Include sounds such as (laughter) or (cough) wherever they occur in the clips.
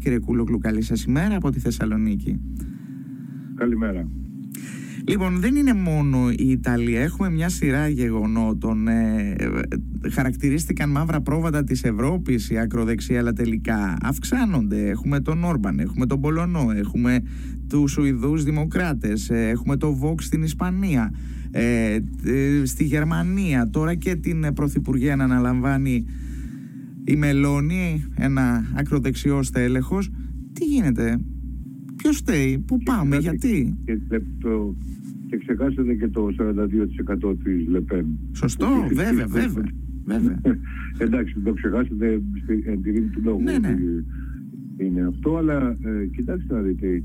Κύριε Κούλογλου, καλή σας ημέρα από τη Θεσσαλονίκη. Καλημέρα. Λοιπόν, δεν είναι μόνο η Ιταλία. Έχουμε μια σειρά γεγονότων. Ε, χαρακτηρίστηκαν μαύρα πρόβατα της Ευρώπης η ακροδεξία, αλλά τελικά αυξάνονται. Έχουμε τον Όρμπαν, έχουμε τον Πολωνό, έχουμε τους Σουηδούς Δημοκράτες, ε, έχουμε το Vox στην Ισπανία, ε, στη Γερμανία, τώρα και την Πρωθυπουργία να αναλαμβάνει η Μελώνη, ένα ακροδεξιό στέλεχος. Τι γίνεται, ποιος στέει, πού πάμε, γιατί; Και, το, και ξεχάσατε και το 42% της Λεπέν. Σωστό, βέβαια, βέβαια. βέβαια. (laughs) Εντάξει, το ξεχάσατε στην τη του λόγου. Ναι, ναι. Είναι αυτό, αλλά ε, κοιτάξτε να δείτε,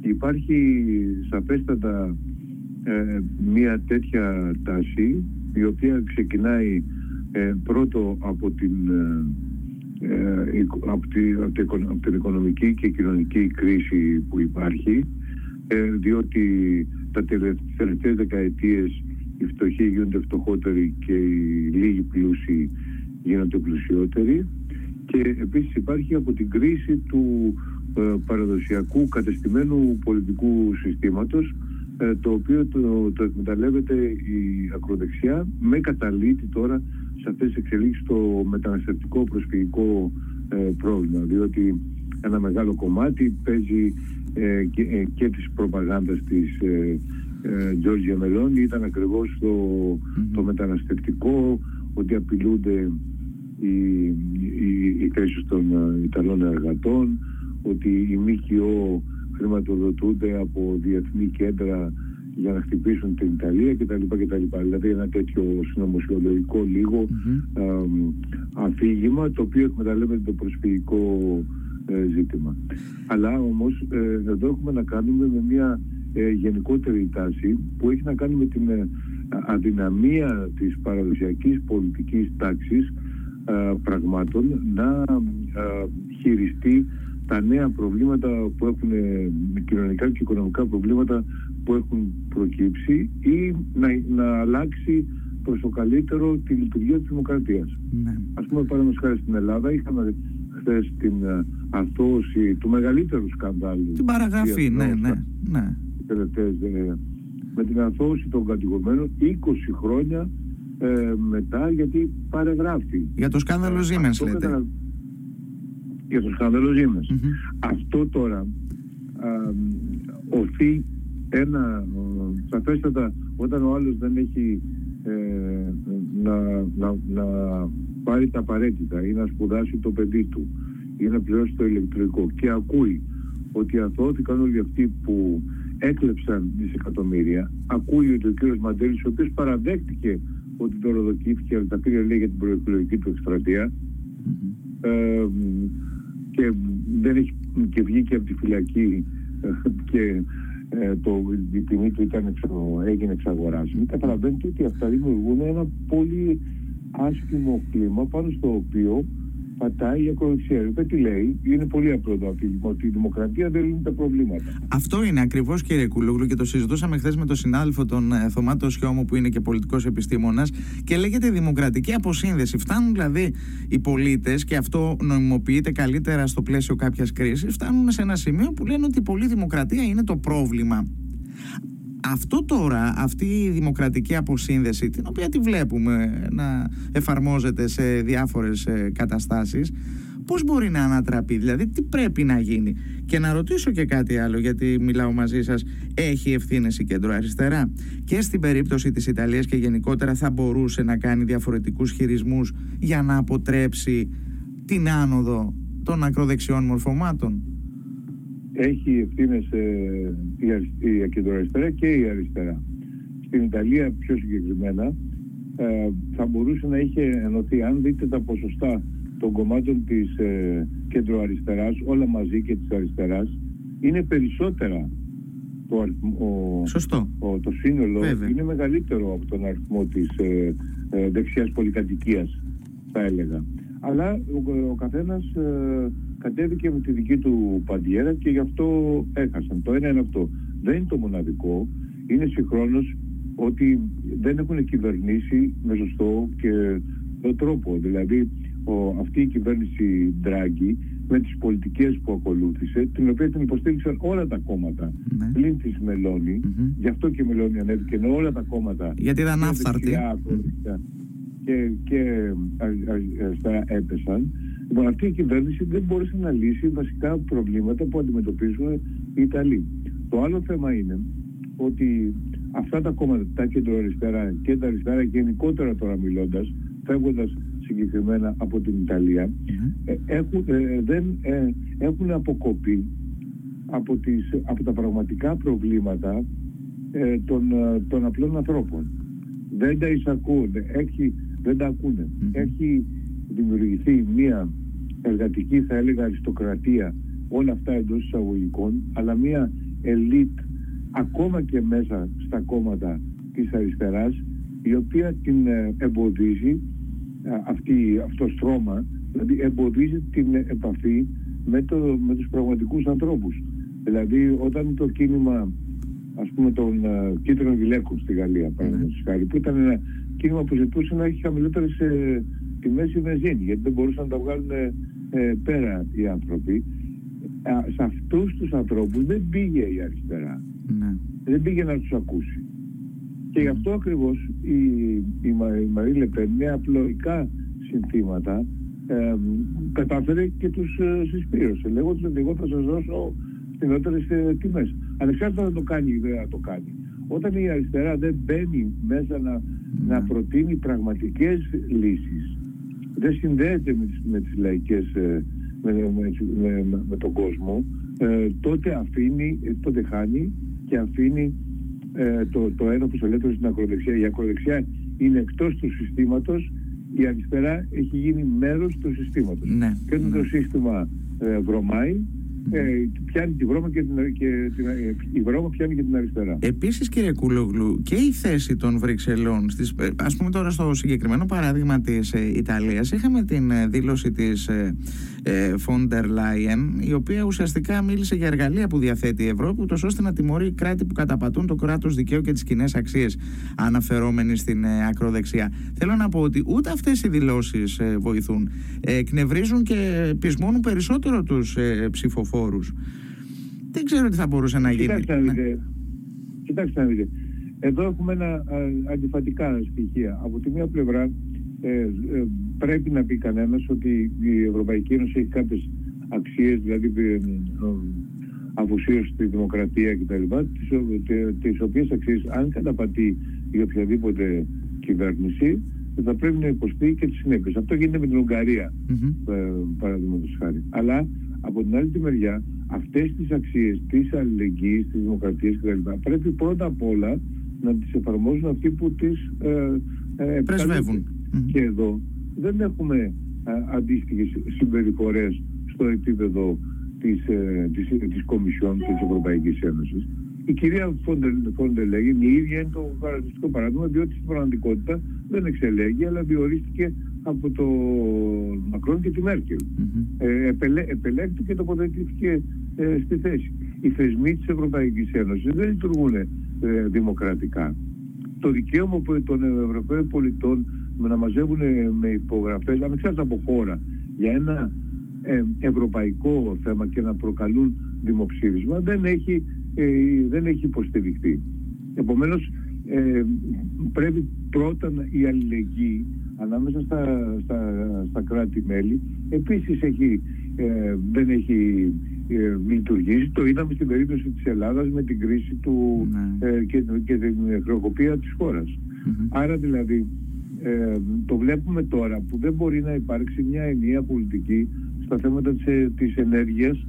υπάρχει σαφέστατα ε, μια τέτοια τάση η οποία ξεκινάει ε, πρώτο από την, ε, ε από, τη, από, την οικονομική και κοινωνική κρίση που υπάρχει ε, διότι τα τελευταίες δεκαετίες οι φτωχοί γίνονται φτωχότεροι και οι λίγοι πλούσιοι γίνονται πλουσιότεροι. Και επίσης υπάρχει από την κρίση του παραδοσιακού κατεστημένου πολιτικού συστήματος το οποίο το, το εκμεταλλεύεται η ακροδεξιά με καταλήτη τώρα σε αυτές τις εξελίξεις το μεταναστευτικό προσφυγικό ε, πρόβλημα. Διότι ένα μεγάλο κομμάτι παίζει ε, και, ε, και της προπαγάνδας της Τζόρτζια ε, Μελώνη ήταν ακριβώς το, το μεταναστευτικό ότι απειλούνται οι, οι, οι των Ιταλών εργατών ότι οι ΜΚΟ χρηματοδοτούνται από διεθνή κέντρα για να χτυπήσουν την Ιταλία κτλ. κτλ. Δηλαδή ένα τέτοιο συνωμοσιολογικό λίγο αφήγημα το οποίο εκμεταλλεύεται το προσφυγικό ε, ζήτημα. Αλλά όμως ε, εδώ έχουμε να κάνουμε με μια ε, γενικότερη τάση που έχει να κάνει με την αδυναμία της παραδοσιακής πολιτικής τάξης πραγμάτων να χειριστεί τα νέα προβλήματα που έχουν κοινωνικά και οικονομικά προβλήματα που έχουν προκύψει ή να, να αλλάξει προς το καλύτερο τη λειτουργία της δημοκρατίας. Ναι. Ας πούμε παραδείγματος χάρη στην Ελλάδα είχαμε χθες την uh, αθώωση του μεγαλύτερου σκανδάλου. Την παραγραφή, ναι, ναι. ναι. Ε, με την αθώωση των κατηγορμένων 20 χρόνια ε, μετά γιατί παρεγράφει. Για το σκάνδαλο Siemens λέτε. Για το σκάνδαλο Siemens. Αυτό τώρα οθεί ένα σαφέστατα όταν ο άλλος δεν έχει ε, να, να, να πάρει τα απαραίτητα ή να σπουδάσει το παιδί του ή να πληρώσει το ηλεκτρικό και ακούει ότι αθώθηκαν όλοι αυτοί που έκλεψαν δισεκατομμύρια ακούει ότι ο κύριος Μαντέλης ο οποίος παραδέχτηκε ότι το ροδοκήθηκε αλλά τα πήρε λέει για την προεκλογική του εκστρατεία ε, και δεν έχει και βγήκε από τη φυλακή ε, και ε, το, η τιμή του ήταν εξο, έγινε εξαγοράσιμη, καταλαβαίνετε ότι αυτά δημιουργούν ένα πολύ άσχημο κλίμα πάνω στο οποίο πατάει η ακροδεξιά. Δεν τι λέει, είναι πολύ απλό το αφήγημα ότι η δημοκρατία δεν λύνει τα προβλήματα. Αυτό είναι ακριβώς κύριε Κουλούγλου και το συζητούσαμε χθες με τον συνάδελφο τον ε, Θωμάτο Σιώμο που είναι και πολιτικός επιστήμονας και λέγεται δημοκρατική αποσύνδεση. Φτάνουν δηλαδή οι πολίτες και αυτό νομιμοποιείται καλύτερα στο πλαίσιο κάποιας κρίσης, φτάνουν σε ένα σημείο που λένε ότι η πολλή δημοκρατία είναι το πρόβλημα. Αυτό τώρα, αυτή η δημοκρατική αποσύνδεση, την οποία τη βλέπουμε να εφαρμόζεται σε διάφορες ε, καταστάσεις, πώς μπορεί να ανατραπεί, δηλαδή τι πρέπει να γίνει; Και να ρωτήσω και κάτι άλλο, γιατί μιλάω μαζί σας, έχει ευθύνες η κέντρο αριστερά. Και στην περίπτωση της Ιταλίας και γενικότερα θα μπορούσε να κάνει διαφορετικούς χειρισμούς για να αποτρέψει την άνοδο των ακροδεξιών μορφωμάτων; Έχει ευθύνες ε, η, η κεντροαριστερά και η αριστερά. Στην Ιταλία πιο συγκεκριμένα ε, θα μπορούσε να είχε ενωθεί αν δείτε τα ποσοστά των κομμάτων της ε, κεντροαριστεράς όλα μαζί και της αριστεράς είναι περισσότερα το, αριθμό, Σωστό. Ο, το σύνολο είναι μεγαλύτερο από τον αριθμό της ε, ε, δεξιάς πολυκατοικίας θα έλεγα αλλά ο, ο καθένας ε, κατέβηκε με τη δική του παντιέρα και γι' αυτό έχασαν. Το ένα είναι αυτό. Δεν είναι το μοναδικό. Είναι συγχρόνως ότι δεν έχουν κυβερνήσει με σωστό και τρόπο. Δηλαδή ο, αυτή η κυβέρνηση Ντράγκη με τις πολιτικές που ακολούθησε, την οποία την υποστήριξαν όλα τα κόμματα ναι. πλην της Μελώνη, γι' αυτό και η Μελώνη ανέβηκε, όλα τα κόμματα γιατί ήταν άφθαρτη και, και αριστερά έπεσαν. Λοιπόν, αυτή η κυβέρνηση δεν μπόρεσε να λύσει βασικά προβλήματα που αντιμετωπίζουν οι Ιταλοί. Το άλλο θέμα είναι ότι αυτά τα κόμματα, τα κεντροαριστερά και τα αριστερά γενικότερα τώρα μιλώντας, φεύγοντας συγκεκριμένα από την Ιταλία, ε, έχουν, ε, δεν, ε, έχουν αποκοπεί από, τις, από τα πραγματικά προβλήματα των, των απλών ανθρώπων. Δεν τα εισακούν, έχει, δεν τα ακούνε. Έχει δημιουργηθεί μια εργατική, θα έλεγα, αριστοκρατία, όλα αυτά εντός εισαγωγικών, αλλά μια ελίτ ακόμα και μέσα στα κόμματα της αριστεράς, η οποία την εμποδίζει αυτή, αυτός το στρώμα, δηλαδή εμποδίζει την επαφή με, το, με τους πραγματικούς ανθρώπους. Δηλαδή όταν το κίνημα ας πούμε των uh, κίτρινων γυλαίκων στη Γαλλία παραδείγματος χάρη που ήταν ένα κίνημα που ζητούσε να έχει χαμηλότερες ε, τιμές η βενζίνη γιατί δεν μπορούσαν να τα βγάλουν ε, πέρα οι άνθρωποι σε αυτούς τους ανθρώπους δεν πήγε η αριστερά ναι. δεν πήγε να τους ακούσει και γι' αυτό ακριβώς η, η, η Μαρή Λεπέν με απλοϊκά συνθήματα ε, κατάφερε και τους ε, συσπήρωσε λέγοντας ότι εγώ θα σας δώσω φθηνότερες ε, τιμές. Ανεξάρτητα να το κάνει ή δεν το κάνει. Όταν η αριστερά δεν μπαίνει μέσα να, να προτείνει πραγματικές λύσεις, δεν συνδέεται με τις, με τις λαϊκές, ε, με, με, με, τον κόσμο, ε, τότε αφήνει, ε, τότε χάνει και αφήνει ε, το, το έδαφος ελεύθερο στην ακροδεξιά. Η ακροδεξιά είναι εκτός του συστήματος, η αριστερά έχει γίνει μέρος του συστήματος. Ναι, και όταν ναι. το σύστημα ε, βρωμάει, ε, πιάνει τη βρώμα και την, και την, ε, η βρώμα πιάνει και την αριστερά. Επίσης, κύριε Κούλογλου, και η θέση των Βρυξελών, στις, ε, ας πούμε τώρα στο συγκεκριμένο παράδειγμα της ε, Ιταλίας, είχαμε την ε, δήλωση της Φόντερ Λάιεν, η οποία ουσιαστικά μίλησε για εργαλεία που διαθέτει η Ευρώπη, ούτως ώστε να τιμωρεί κράτη που καταπατούν το κράτος δικαίου και τις κοινές αξίες, αναφερόμενοι στην ακροδεξιά. Θέλω να πω ότι ούτε αυτές οι δηλώσεις βοηθούν. Εκνευρίζουν και πεισμώνουν περισσότερο τους ψηφοφόρους δεν ξέρω τι θα μπορούσε να γίνει. Κοιτάξτε να δείτε. Ναι. Κοιτάξτε να δείτε. Εδώ έχουμε ένα αντιφατικά στοιχεία. Από τη μία πλευρά ε, ε, πρέπει να πει κανένας ότι η Ευρωπαϊκή Ένωση έχει κάποιες αξίες, δηλαδή ε, αφουσίωση στη δημοκρατία κτλ. Τις, τις οποίες αξίες αν καταπατεί η οποιαδήποτε κυβέρνηση θα πρέπει να υποστεί και τις συνέπειες. Αυτό γίνεται με την Ουγγαρία, mm-hmm. παραδείγματος χάρη. Αλλά από την άλλη τη μεριά, αυτές τις αξίες της αλληλεγγύης, της δημοκρατίας κτλ. πρέπει πρώτα απ' όλα να τις εφαρμόζουν αυτοί που τις ε, ε, πρεσβεύουν. Και εδώ δεν έχουμε ε, αντίστοιχες συμπεριφορές στο επίπεδο της, ε, της, της Κομισιόν της Ευρωπαϊκής Ένωσης. Η κυρία Φόντερ λέγει, η ίδια είναι το χαρακτηριστικό παράδειγμα, διότι στην πραγματικότητα δεν εξελέγει, αλλά διορίστηκε από το Μακρόν και τη Μέρκελ. Ε, επελέγει και τοποθετήθηκε ε, στη θέση. Οι θεσμοί της Ευρωπαϊκής Ένωσης δεν λειτουργούν ε, δημοκρατικά. Το δικαίωμα των Ευρωπαίων πολιτών να μαζεύουν με υπογραφές, ανεξάρτητα από χώρα, για ένα ε, ευρωπαϊκό θέμα και να προκαλούν δημοψήφισμα δεν έχει, δεν έχει υποστηριχθεί. Επομένως ε, πρέπει πρώτα η αλληλεγγύη ανάμεσα στα, στα, στα κράτη-μέλη επίσης έχει, ε, δεν έχει ε, λειτουργήσει. Το είδαμε στην περίπτωση της Ελλάδας με την κρίση του ναι. ε, και, και την χρεοκοπία της χωρας Άρα δηλαδή ε, το βλέπουμε τώρα που δεν μπορεί να υπάρξει μια ενιαία πολιτική στα θέματα της, της ενέργειας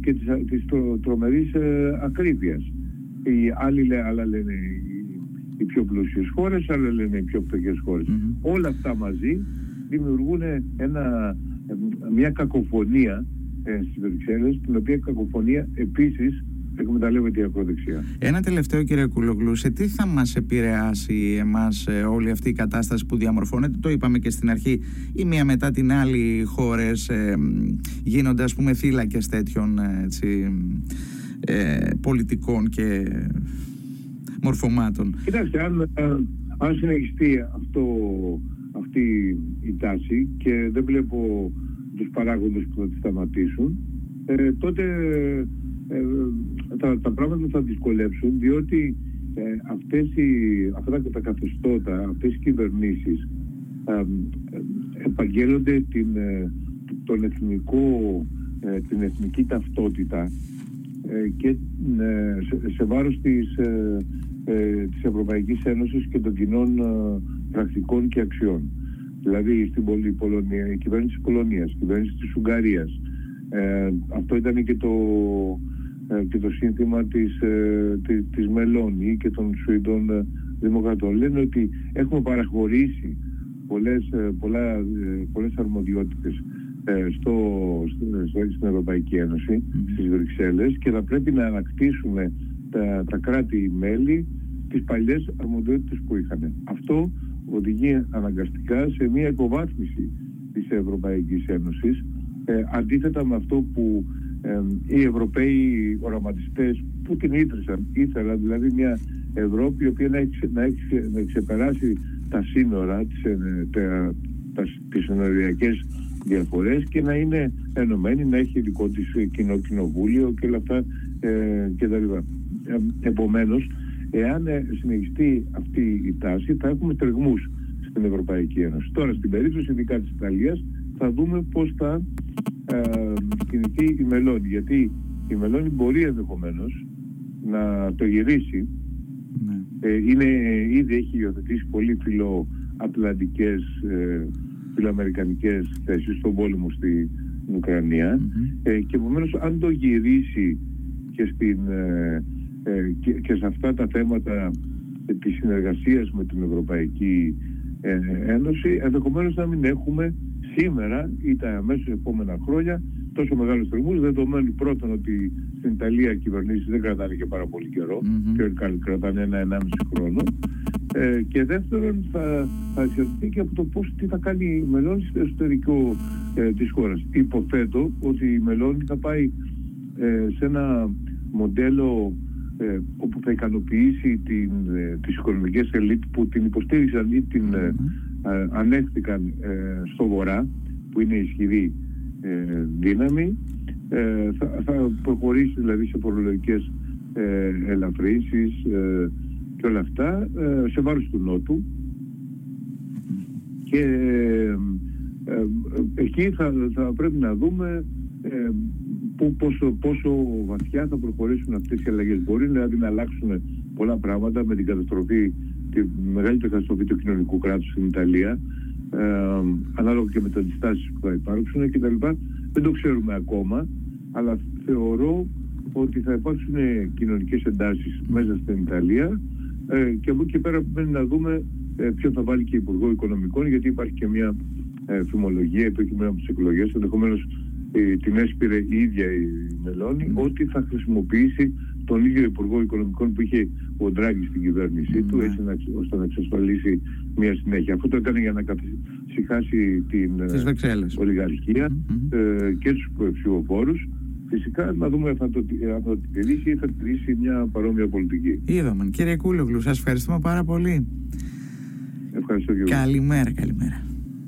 και της, της τρο, τρομερής ακρίβειας. Οι άλλοι άλλα λένε οι πιο πλούσιες χώρες, άλλα λένε οι πιο φτωχές Όλα αυτά μαζί δημιουργούν ένα, μια κακοφωνία ε, στις Βρυξέλλες, την οποία κακοφωνία επίσης εκμεταλλεύεται η ακροδεξιά. Ένα τελευταίο κύριε Κουλογλού, σε τι θα μας επηρεάσει εμάς ε, όλη αυτή η κατάσταση που διαμορφώνεται, το είπαμε και στην αρχή, η μία μετά την άλλη χώρες ε, γίνονται ας πούμε θύλακες τέτοιων ε, έτσι, ε, πολιτικών και μορφωμάτων. Κοιτάξτε, αν, αν συνεχιστεί αυτό, αυτή η τάση και δεν βλέπω τους παράγοντες που θα τη σταματήσουν, ε, τότε ε, τα, τα πράγματα θα δυσκολέψουν διότι ε, αυτές οι, αυτά τα καθεστώτα, αυτές οι κυβερνήσεις ε, επαγγέλλονται την, τον εθνικό, την εθνική ταυτότητα και σε, σε βάρος της, της Ευρωπαϊκής Ένωσης και των κοινών πρακτικών και αξιών. Δηλαδή στην Πολωνία, η κυβέρνηση της Πολωνίας, η κυβέρνηση της Ουγγαρίας. Ε, αυτό ήταν και το, ε, και το σύνθημα της, ε, της, της Μελώνη και των Σουηδών ε, Δημοκρατών. Λένε ότι έχουμε παραχωρήσει πολλές, πολλά, πολλές αρμοδιότητες στο, στο, στην Ευρωπαϊκή Ένωση, στις Βρυξέλλες και θα πρέπει να ανακτήσουμε τα, τα κράτη-μέλη τις παλιές αρμοδιότητες που είχαν. Αυτό οδηγεί αναγκαστικά σε μια υποβάθμιση της Ευρωπαϊκής Ένωσης ε, αντίθετα με αυτό που ε, οι Ευρωπαίοι οραματιστές που την ίδρυσαν ήθελαν δηλαδή μια Ευρώπη η οποία να έχει, να έχει, να ξεπεράσει τα σύνορα τις, ε, τα, τα, τις ενοριακές διαφορές και να είναι ενωμένη, να έχει δικό της κοινό κοινοβούλιο και όλα αυτά ε, και τα λοιπά. Ε, επομένως, εάν ε, συνεχιστεί αυτή η τάση θα έχουμε τρεγμούς στην Ευρωπαϊκή Ένωση. Τώρα στην περίπτωση ειδικά της Ιταλίας θα δούμε πώς θα ε, κινηθεί η Μελώνη. Γιατί η Μελώνη μπορεί ενδεχομένως να το γυρίσει. Ναι. Ε, είναι, ήδη έχει υιοθετήσει πολύ φιλοατλαντικές, ε, φιλοαμερικανικές θέσεις στον πόλεμο στην Ουκρανία ε, και επομένως αν το γυρίσει και, στην, ε, ε, και, και σε αυτά τα θέματα της συνεργασίας με την Ευρωπαϊκή Ένωση ενδεχομένως να μην έχουμε σήμερα ή τα αμέσως επόμενα χρόνια τόσο μεγάλους θερμού, δεδομένου πρώτον ότι στην Ιταλία οι κυβερνήσεις δεν κρατάνε και πάρα πολύ καιρό, mm-hmm. και κρατάνε ένα-ενάμιση χρόνο. Ε, και δεύτερον, θα, θα εξαρτηθεί και από το πώς τι θα κάνει η Μελώνη στο εσωτερικό ε, της χώρας. Υποθέτω ότι η Μελώνη θα πάει ε, σε ένα μοντέλο ε, όπου θα ικανοποιήσει την, ε, τις οικονομικές ελίτ που την υποστήριξαν ή την ε, ανέχθηκαν ε, στο βορρά που είναι ισχυρή ε, δύναμη θα, θα προχωρήσει δηλαδή σε φορολογικές ελαφρύνσεις και όλα αυτά σε βάρος του Νότου και εκεί θα, θα πρέπει να δούμε πόσο, πόσο βαθιά θα προχωρήσουν αυτές οι αλλαγές. Μπορεί δηλαδή να αλλάξουν πολλά πράγματα με την καταστροφή τη μεγαλύτερη καταστροφή του κοινωνικού κράτους στην Ιταλία ε, ανάλογα και με τις αντιστάσεις που θα υπάρξουν κτλ. Δεν το ξέρουμε ακόμα, αλλά θεωρώ ότι θα υπάρξουν κοινωνικές εντάσεις μέσα στην Ιταλία ε, και από εκεί και πέρα πρέπει να δούμε ε, ποιον θα βάλει και Υπουργό Οικονομικών γιατί υπάρχει και μια ε, φημολογία επικειμένα από τις εκλογές ενδεχομένως ε, την έσπηρε η ίδια η Μελώνη ότι θα χρησιμοποιήσει τον ίδιο Υπουργό Οικονομικών που είχε ο Ντράγκη στην κυβέρνησή του, έτσι να, ώστε να εξασφαλίσει μια συνέχεια. Αυτό το έκανε για να καθησυχάσει την ε, ολιγαρχία ε, και τους ψηφοφόρους. Φυσικά να δούμε αν θα το, θα τηρήσει ή θα τηρήσει μια παρόμοια πολιτική. Είδαμε. Κύριε Κούλογλου, σας ευχαριστούμε πάρα πολύ. Ευχαριστώ και Καλημέρα, καλημέρα.